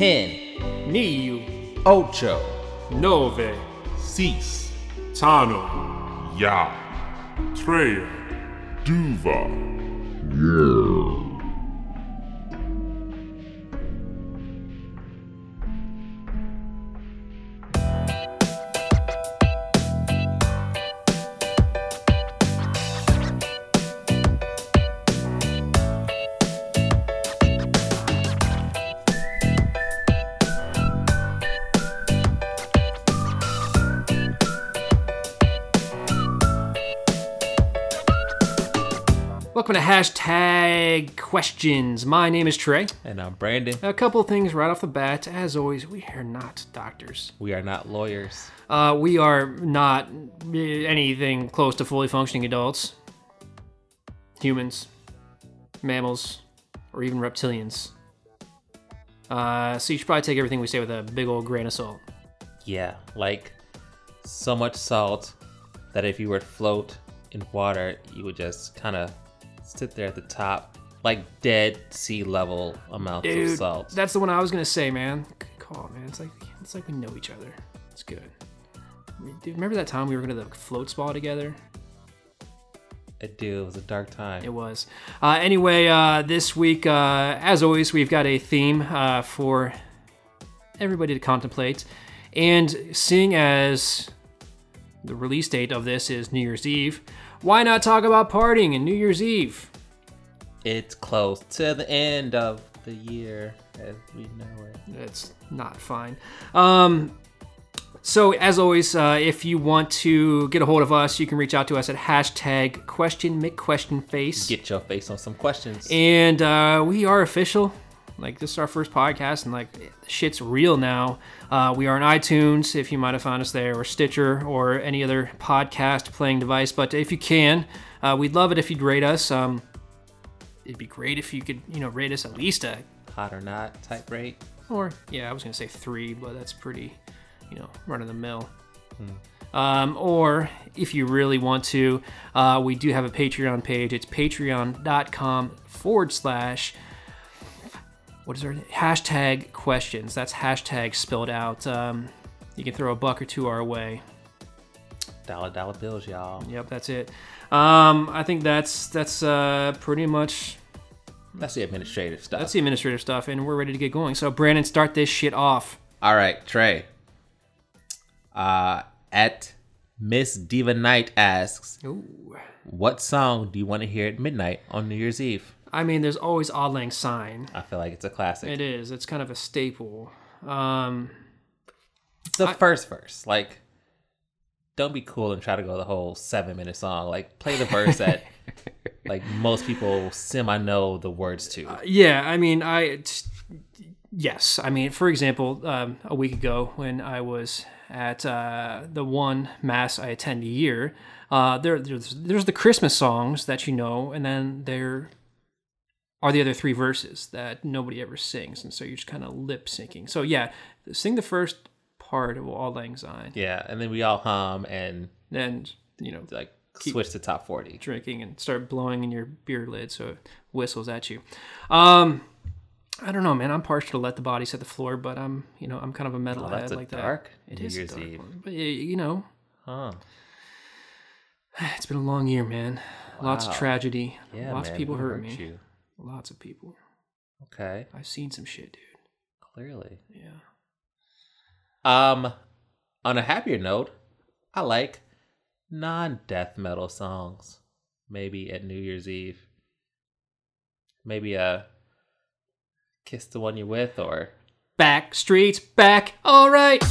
Ten, Ni, ocho, nove, Cease. tano. Ya. Treya. Duva. Welcome to hashtag questions. My name is Trey. and I'm Brandon. A couple things right off the bat. As always, we are not doctors. We are not lawyers. Uh, we are not anything close to fully functioning adults, humans, mammals, or even reptilians. Uh, so you should probably take everything we say with a big old grain of salt. Yeah, like so much salt that if you were to float in water, you would just kind of sit there at the top, like dead sea level amounts of Dude, salt. that's the one I was gonna say, man. Good call, man. It's like it's like we know each other. It's good. Dude, remember that time we were gonna the float spa together? I do. It was a dark time. It was. Uh, anyway, uh, this week, uh, as always, we've got a theme uh, for everybody to contemplate. And seeing as the release date of this is New Year's Eve, why not talk about partying and New Year's Eve? It's close to the end of the year as we know it. It's not fine. Um, so, as always, uh, if you want to get a hold of us, you can reach out to us at hashtag question McQuestion face. Get your face on some questions. And uh, we are official. Like this is our first podcast, and like shit's real now. Uh, we are on iTunes, if you might have found us there, or Stitcher, or any other podcast playing device. But if you can, uh, we'd love it if you'd rate us. Um, it'd be great if you could, you know, rate us at least a, Hot or not type rate. or yeah, I was gonna say three, but that's pretty, you know, run of the mill. Um, or if you really want to, uh, we do have a Patreon page. It's patreon.com forward slash what is our hashtag questions. That's hashtag spelled out. Um, you can throw a buck or two our way. Dollar dollar bills, y'all. Yep, that's it. Um, I think that's that's uh, pretty much That's the administrative stuff. that's the administrative stuff, and we're ready to get going. So Brandon, start this shit off. All right, Trey. Uh, at Miss Diva Knight asks, Ooh. "What song do you want to hear at midnight on New Year's Eve?" I mean, there's always Auld Lang Syne. I feel like it's a classic. It is. It's kind of a staple. Um, the first verse, like, don't be cool and try to go the whole seven-minute song. Like, play the verse that, like, most people semi know the words to. yeah, I mean, I yes, I mean, for example, um, a week ago when I was at uh, the one mass I attend a year, uh, there there's there's the Christmas songs that you know, and then there are the other three verses that nobody ever sings, and so you're just kind of lip syncing. So yeah, sing the first part of Auld Lang Syne, yeah, and then we all hum and then you know like switch to top forty. drinking and start blowing in your beer lid so it whistles at you. Um, I don't know, man. I'm partial to let the bodies hit the floor, but I'm, you know, I'm kind of a metalhead Oh, like dark that. It New is a Year's dark Eve. one. but you know, Huh? it's been a long year, man. Lots of tragedy. Yeah, Lots man, of people hurt me. You? Lots of people. Okay, I've seen some shit, dude. clearly. Yeah. Um, on a happier note, I like non-death metal songs. Maybe at New Year's Eve. Maybe a kiss the one you're with, or Backstreet's Back. All right.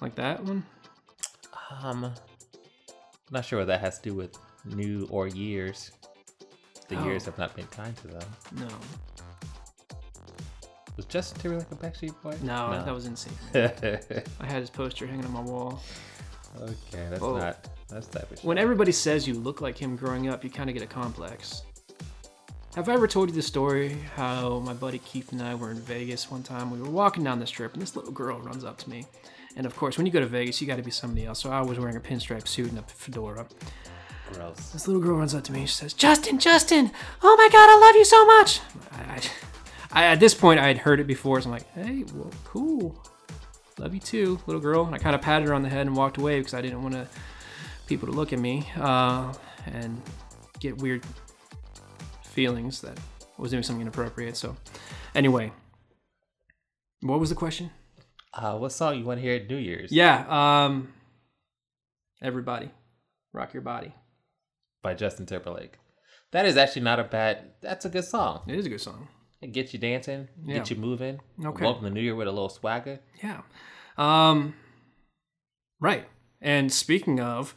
Like that one. um, not sure what that has to do with new or years. The Oh. years have not been kind to them. No. Was Justin Timberlake a Backstreet Boy? No, that was insane. I had his poster hanging on my wall. Okay, that's Oh. not that's shit. When everybody says you look like him growing up, you kind of get a complex. Have I ever told you the story how my buddy Keith and I were in Vegas one time? We were walking down the strip, and this little girl runs up to me. And of course, when you go to Vegas, you got to be somebody else. So I was wearing a pinstripe suit and a fedora. Gross. This little girl runs up to me. She says, "Justin, Justin, oh my God, I love you so much." I, I, at this point, I had heard it before, so I'm like, "Hey, well, cool, love you too, little girl." And I kind of patted her on the head and walked away because I didn't want to people to look at me uh, and get weird feelings that I was doing something inappropriate. So, anyway, what was the question? Uh, what song you want to hear at New Year's? Yeah, um, everybody, rock your body. By Justin Timberlake. That is actually not a bad. That's a good song. It is a good song. It gets you dancing, Yeah. get you moving. Okay. Welcome to New Year with a little swagger. Yeah. Um, right. And speaking of,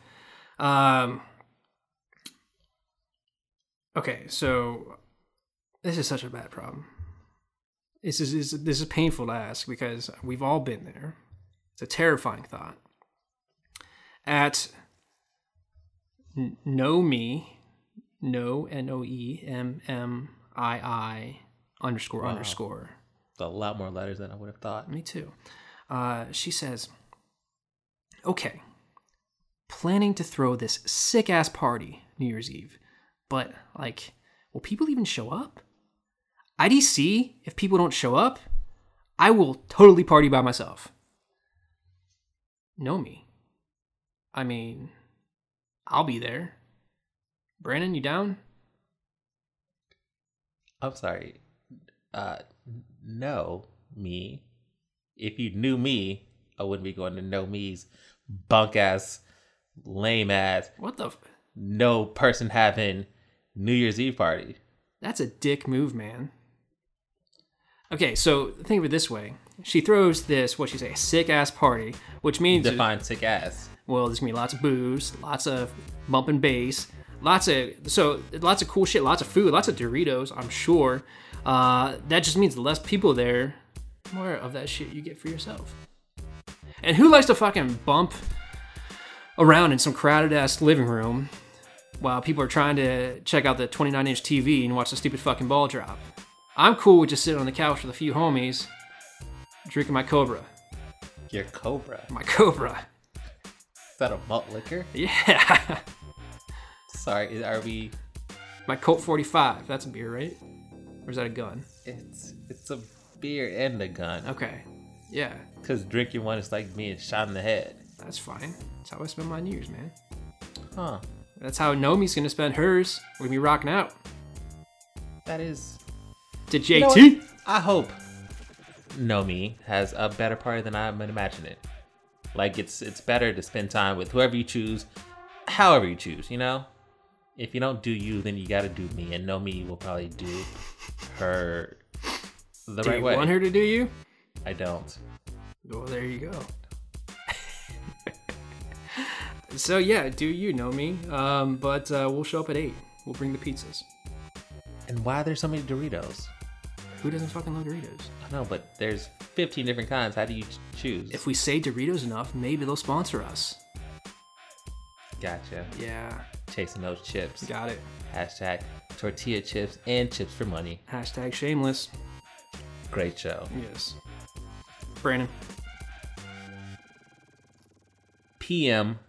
um, okay, so this is such a bad problem. This is, this is this is painful to ask because we've all been there. It's a terrifying thought. At n- know me, no n o e m m i i underscore Wow. underscore A lot more letters than I would have thought. me too. Uh, she says, okay, planning to throw this sick ass party New Year's Eve, but like, will people even show up? IDC, if people don't show up, I will totally party by myself. Know me. I mean, I'll be there. Brandon, you down? I'm sorry. Uh, n- know me. If you knew me, I wouldn't be going to know me's bunk ass, lame ass, What the? F- no person having New Year's Eve party. That's a dick move, man. Okay, so think of it this way. She throws this, what she say, a sick ass party, which means, Define sick ass. well, there's gonna be lots of booze, lots of bumping bass, lots of, so lots of cool shit, lots of food, lots of Doritos, I'm sure. Uh, that just means less people there, more of that shit you get for yourself. And who likes to fucking bump around in some crowded ass living room while people are trying to check out the 29 inch TV and watch the stupid fucking ball drop? I'm cool with just sitting on the couch with a few homies, drinking my Cobra. Your Cobra. My Cobra. Is that a malt liquor? Yeah. Sorry, are we? my Colt 45. That's a beer, right? Or is that a gun? It's it's a beer and a gun. Okay. Yeah, Cause drinking one is like being shot in the head. that's fine. That's how I spend my New Year's, man. Huh? That's how Nomi's gonna spend hers. We're gonna be rocking out. That is. To You know JT. I hope Nomi has a better party than I'm imagining. Like it's it's better to spend time with whoever you choose, however you choose. You know, if you don't do you, then you got to do me, and Nomi will probably do her the Do right way. Do you want her to do you? I don't. Well, there you go. so yeah, do you know me? Um, but uh, we'll show up at eight. We'll bring the pizzas. And why are there so many Doritos? Who doesn't fucking love Doritos? I know, but there's 15 different kinds. How do you choose? If we say Doritos enough, maybe they'll sponsor us. gotcha. Yeah, Chasing those chips. got it. Hashtag tortilla chips and chips for money. Hashtag shameless. Great show. Yes. Brandon. PM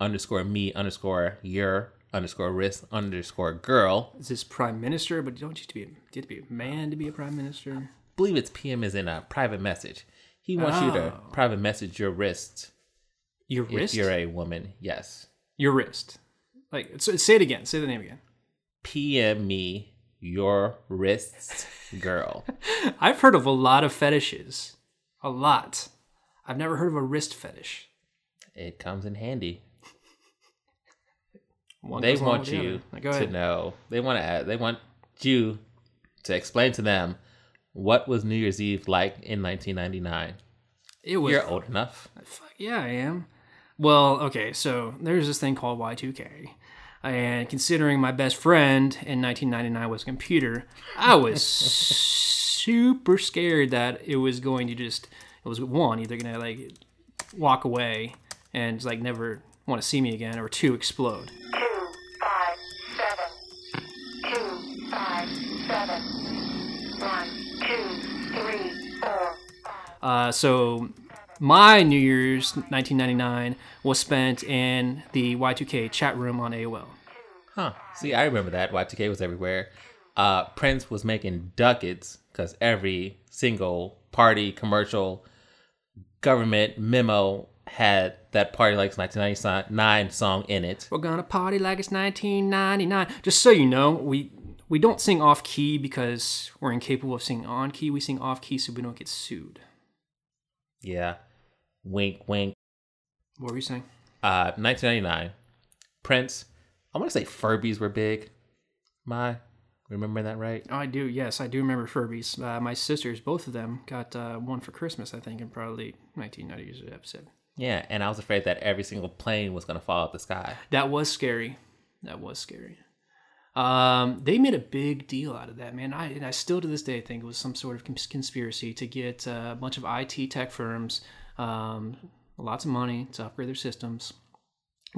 underscore me underscore your underscore wrist underscore girl. Is this prime minister? But you don't have to be a, you have to be a man to be a prime minister. believe it's PM is in a private message. He wants you to Oh. private message your wrist Your if wrist. you're a woman. Yes. Your wrist. Like so, say it again. Say the name again. PM me your wrists girl. I've heard of a lot of fetishes. A lot. I've never heard of a wrist fetish. it comes in handy. One they want the you. To know. They want to add, they want you to explain to them what was New Year's Eve like in 1999. It was. You're old enough. Fuck yeah, I am. Well, okay, so there's this thing called Y2K. And considering my best friend in 1999 was a computer, I was super scared that it was going to just, it was one, either going to like walk away and like never want to see me again, or two, explode. One two three four Uh, so My New Year's 1999 was spent in the Y2K chat room on AOL. Huh. See, I remember that. Y2K was everywhere. Uh, Prince was making ducats because every single party, commercial, government memo had that Party Likes 1999 song in it. We're gonna party like it's 1999. Just so you know, we we don't sing off key because we're incapable of singing on key. We sing off key so we don't get sued. Yeah. Wink, wink. What were you saying? Uh, 1999. Prince. I want to say Furbies were big. My, remember that right? Oh, I do. Yes, I do remember Furbies. Uh, my sisters, both of them, got uh, one for Christmas. I think in probably 1990s episode. Yeah, and I was afraid that every single plane was gonna fall out the sky. That was scary. That was scary. Um, they made a big deal out of that, man. I and I still to this day think it was some sort of cons- conspiracy to get uh, a bunch of IT tech firms um, lots of money to upgrade their systems.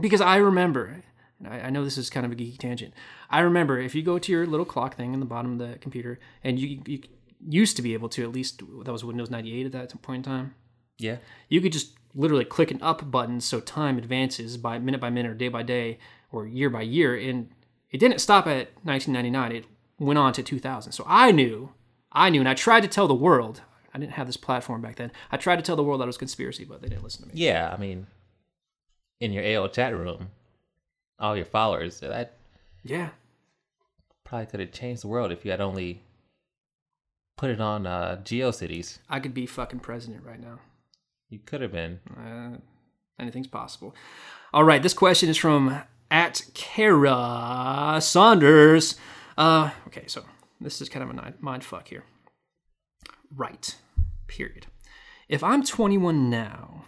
Because I remember, and I, I know this is kind of a geeky tangent. I remember if you go to your little clock thing in the bottom of the computer, and you, you used to be able to at least that was Windows ninety eight at that point in time Yeah. you could just literally click an up button so time advances by minute by minute or day by day or year by year and it didn't stop at 1999 it went on to 2000 so i knew i knew and i tried to tell the world. I didn't have this platform back then. I tried to tell the world that it was conspiracy but they didn't listen to me. Yeah, I mean, in your AOL chat room, all your followers, that yeah. probably could have changed the world if you had only put it on uh, GeoCities. i could be fucking president right now. You could have been. Uh, anything's possible. All right, this question is from at Kara Saunders. Uh, okay, so this is kind of a mind fuck here. Right. Period. If I'm 21 now,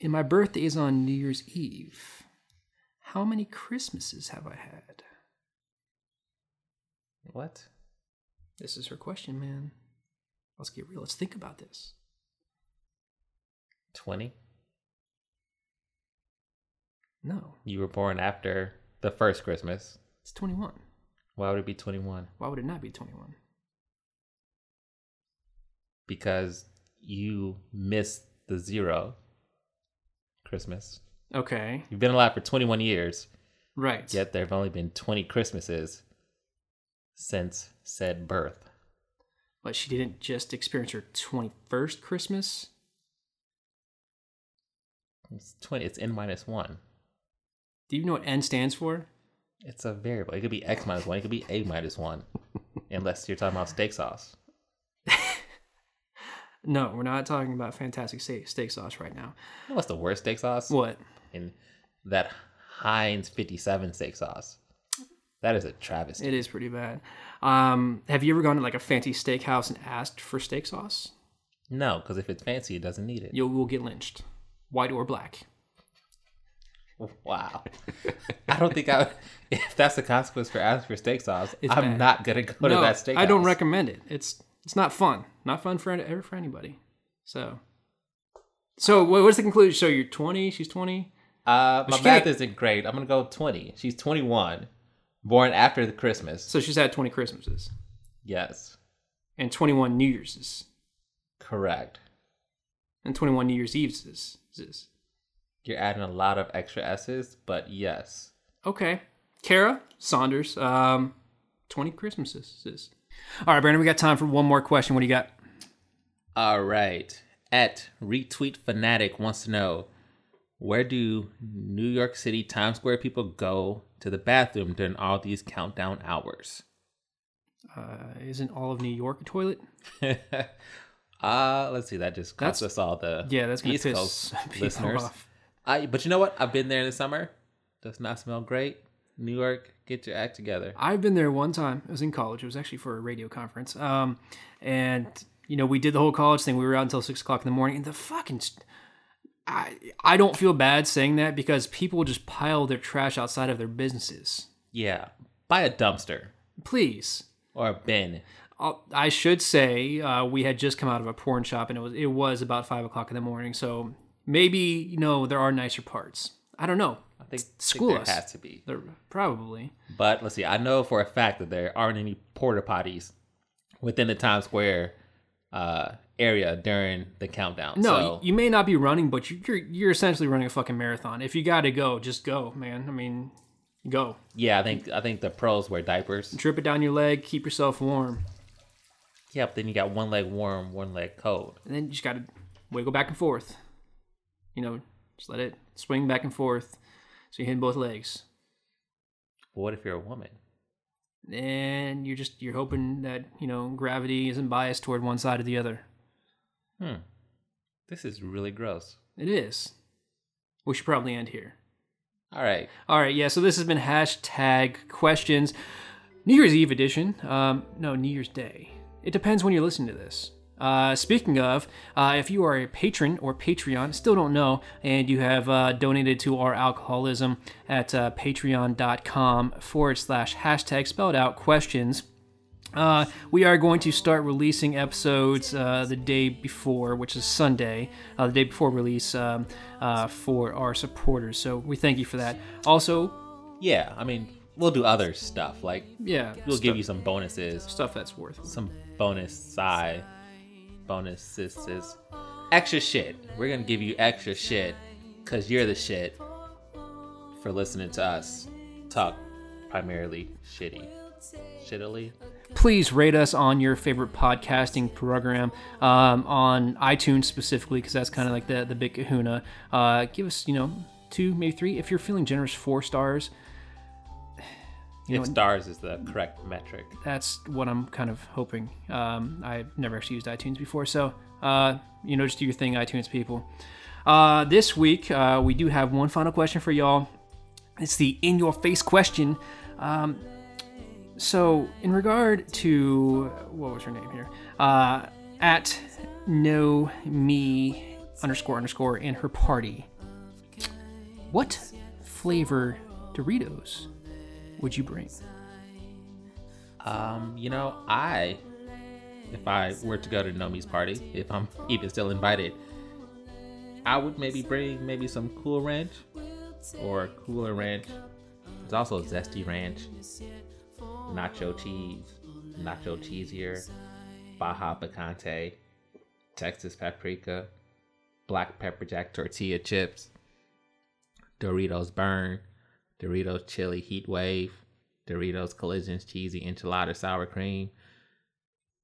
and my birthday is on New Year's Eve, how many Christmases have I had? What? This is her question, man. Let's get real. Let's think about this. 20? No, You were born after the first Christmas. it's 21. Why would it be 21? Why would it not be 21? Because you missed the zero Christmas. Okay, You've been alive for 21 years, right. yet there have only been 20 Christmases since said birth. But she didn't just experience her 21st Christmas. It's 20. It's n minus 1. Do you know what N stands for? It's a variable. It could be x minus 1. It could be a minus 1. Unless you're talking about steak sauce. No, we're not talking about fantastic steak, steak sauce right now. You know what's the worst steak sauce? What? In that Heinz 57 steak sauce. That is a travesty. It is pretty bad. Um, have you ever gone to like a fancy steakhouse and asked for steak sauce? No, because if it's fancy, it doesn't need it. You will get lynched, white or black. Wow. I don't think I. If that's the consequence for asking for steak sauce, It's I'm bad. not gonna go to that steak. Sauce. I don't recommend it. It's it's not fun. Not fun for ever for anybody. So, so what- what's the conclusion? So you're 20. She's 20. Uh, my math isn't great. I'm gonna go 20. She's 21, born after the Christmas. So she's had 20 Christmases Yes, and 21 New Year's correct. and 21 New Year's Eves. You're adding a lot of extra s's, but yes. Okay. Kara Saunders, um, 20 Christmases. Is. All right, Brandon, we got time for one more question. What do you got? All right. At retweet fanatic wants to know where do New York City Times Square people go to the bathroom during all these countdown hours? Uh, isn't all of New York a toilet? uh let's see. That just cost That's- us all the Yeah, that's going East piss Coast listeners. off. I but you know what? I've been there in the summer. Does not smell great. New York, get your act together. I've been there one time. It was in college. It was actually for a radio conference. Um, and you know, we did the whole college thing. We were out until six o'clock in the morning, and the fucking. I I don't feel bad saying that because people just pile their trash outside of their businesses. Yeah, buy a dumpster Please. or a bin. I'll, I should say uh, we had just come out of a porn shop, and it was it was about five o'clock in the morning. So maybe you know there are nicer parts. I don't know. I think, School think us. there has to be. There probably. But let's see. I know for a fact that there aren't any porta potties within the Times Square uh, area during the countdown. No, so, you may not be running, but you- you're you're essentially running a fucking marathon. If you got to go, just go, man. I mean, go. yeah, I think I think the pros wear diapers. Drip it down your leg. Keep yourself warm, Yeah, but then you got one leg warm, one leg cold. and then you just got to wiggle back and forth. You know, just let it swing back and forth, so you hit both legs. What if you're a woman? and you're just you're hoping that you know gravity isn't biased toward one side or the other. Hmm. This is really gross. It is. We should probably end here. All right. All right, yeah. So this has been hashtag questions, New Year's Eve edition. Um, no, New Year's Day. It depends when you're listening to this. Uh, speaking of, uh, if you are a patron or Patreon, still don't know, and you have uh, donated to our alcoholism at uh, patreon.com forward slash hashtag spelled out questions. Uh, we are going to start releasing episodes uh, the day before, which is Sunday, uh, the day before release um, uh, for our supporters. So we thank you for that. Also, Yeah, I mean, we'll do other stuff. Like, yeah, we'll stuff, give you some bonuses, stuff that's worth. some bonus side, bonuses, extra shit. We're to give you extra shit because you're the shit for listening to us talk primarily shitty. Shittily? Please rate us on your favorite podcasting program, um, on iTunes specifically, because that's kind of like the the big Kahuna. Uh, give us, you know, two, maybe three. If you're feeling generous, four stars. If stars is the correct metric. that's what I'm kind of hoping. Um, I've never actually used iTunes before, so uh, you know, just do your thing, iTunes people. Uh, this week, uh, we do have one final question for y'all. It's the in your face question. Um, so, in regard to what was her name here? Uh, at no me underscore underscore and her party. What flavor Doritos would you bring? Um, you know, I, if I were to go to Nomi's party, if I'm even still invited, I would maybe bring maybe some Cool Ranch or Cooler Ranch. There's also Zesty Ranch, Nacho Cheese, Nacho Cheesier, Baja Picante, Texas Paprika, Black Pepper Jack Tortilla Chips, Doritos Burn, Doritos Chili Heat Wave, Doritos Collisions Cheesy Enchilada Sour Cream,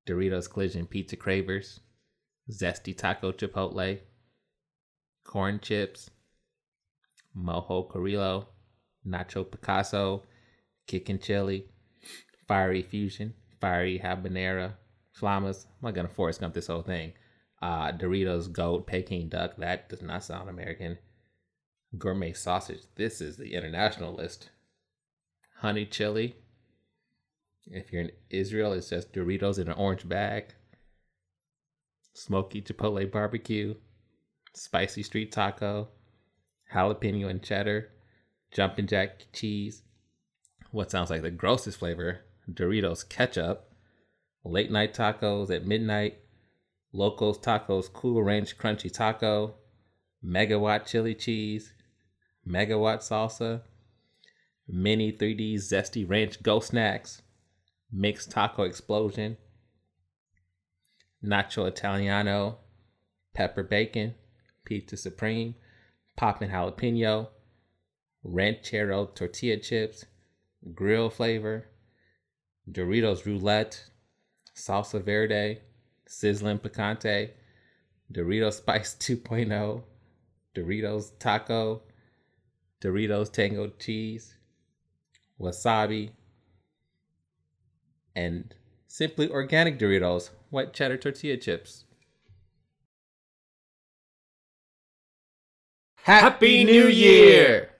Doritos Collision Pizza Cravers, Zesty Taco Chipotle, Corn Chips, Mojo Carrillo, Nacho Picasso, Kickin' Chili, Fiery Fusion, Fiery Habanero, Flamas. I'm not gonna Forrest Gump this whole thing. Uh, Doritos Gold Peking Duck. That does not sound American. Gourmet sausage. This is the international list. Honey chili. If you're in Israel, it's just Doritos in an orange bag. Smoky Chipotle barbecue. Spicy street taco. Jalapeno and cheddar. Jumpin' jack cheese. What sounds like the grossest flavor Doritos ketchup. Late night tacos at midnight. Locos Tacos Cool Ranch Crunchy Taco. Megawatt chili cheese. Megawatt salsa. Mini 3D Zesty Ranch Ghost Snacks. Mixed Taco Explosion. Nacho Italiano. Pepper Bacon. Pizza Supreme. Poppin' Jalapeno. Ranchero Tortilla Chips. Grill Flavor. Doritos Roulette. Salsa Verde. Sizzling Picante. Doritos Spice 2.0. Doritos Taco. Doritos Tango Cheese. Wasabi. And simply organic Doritos, white cheddar tortilla chips. Happy New Year!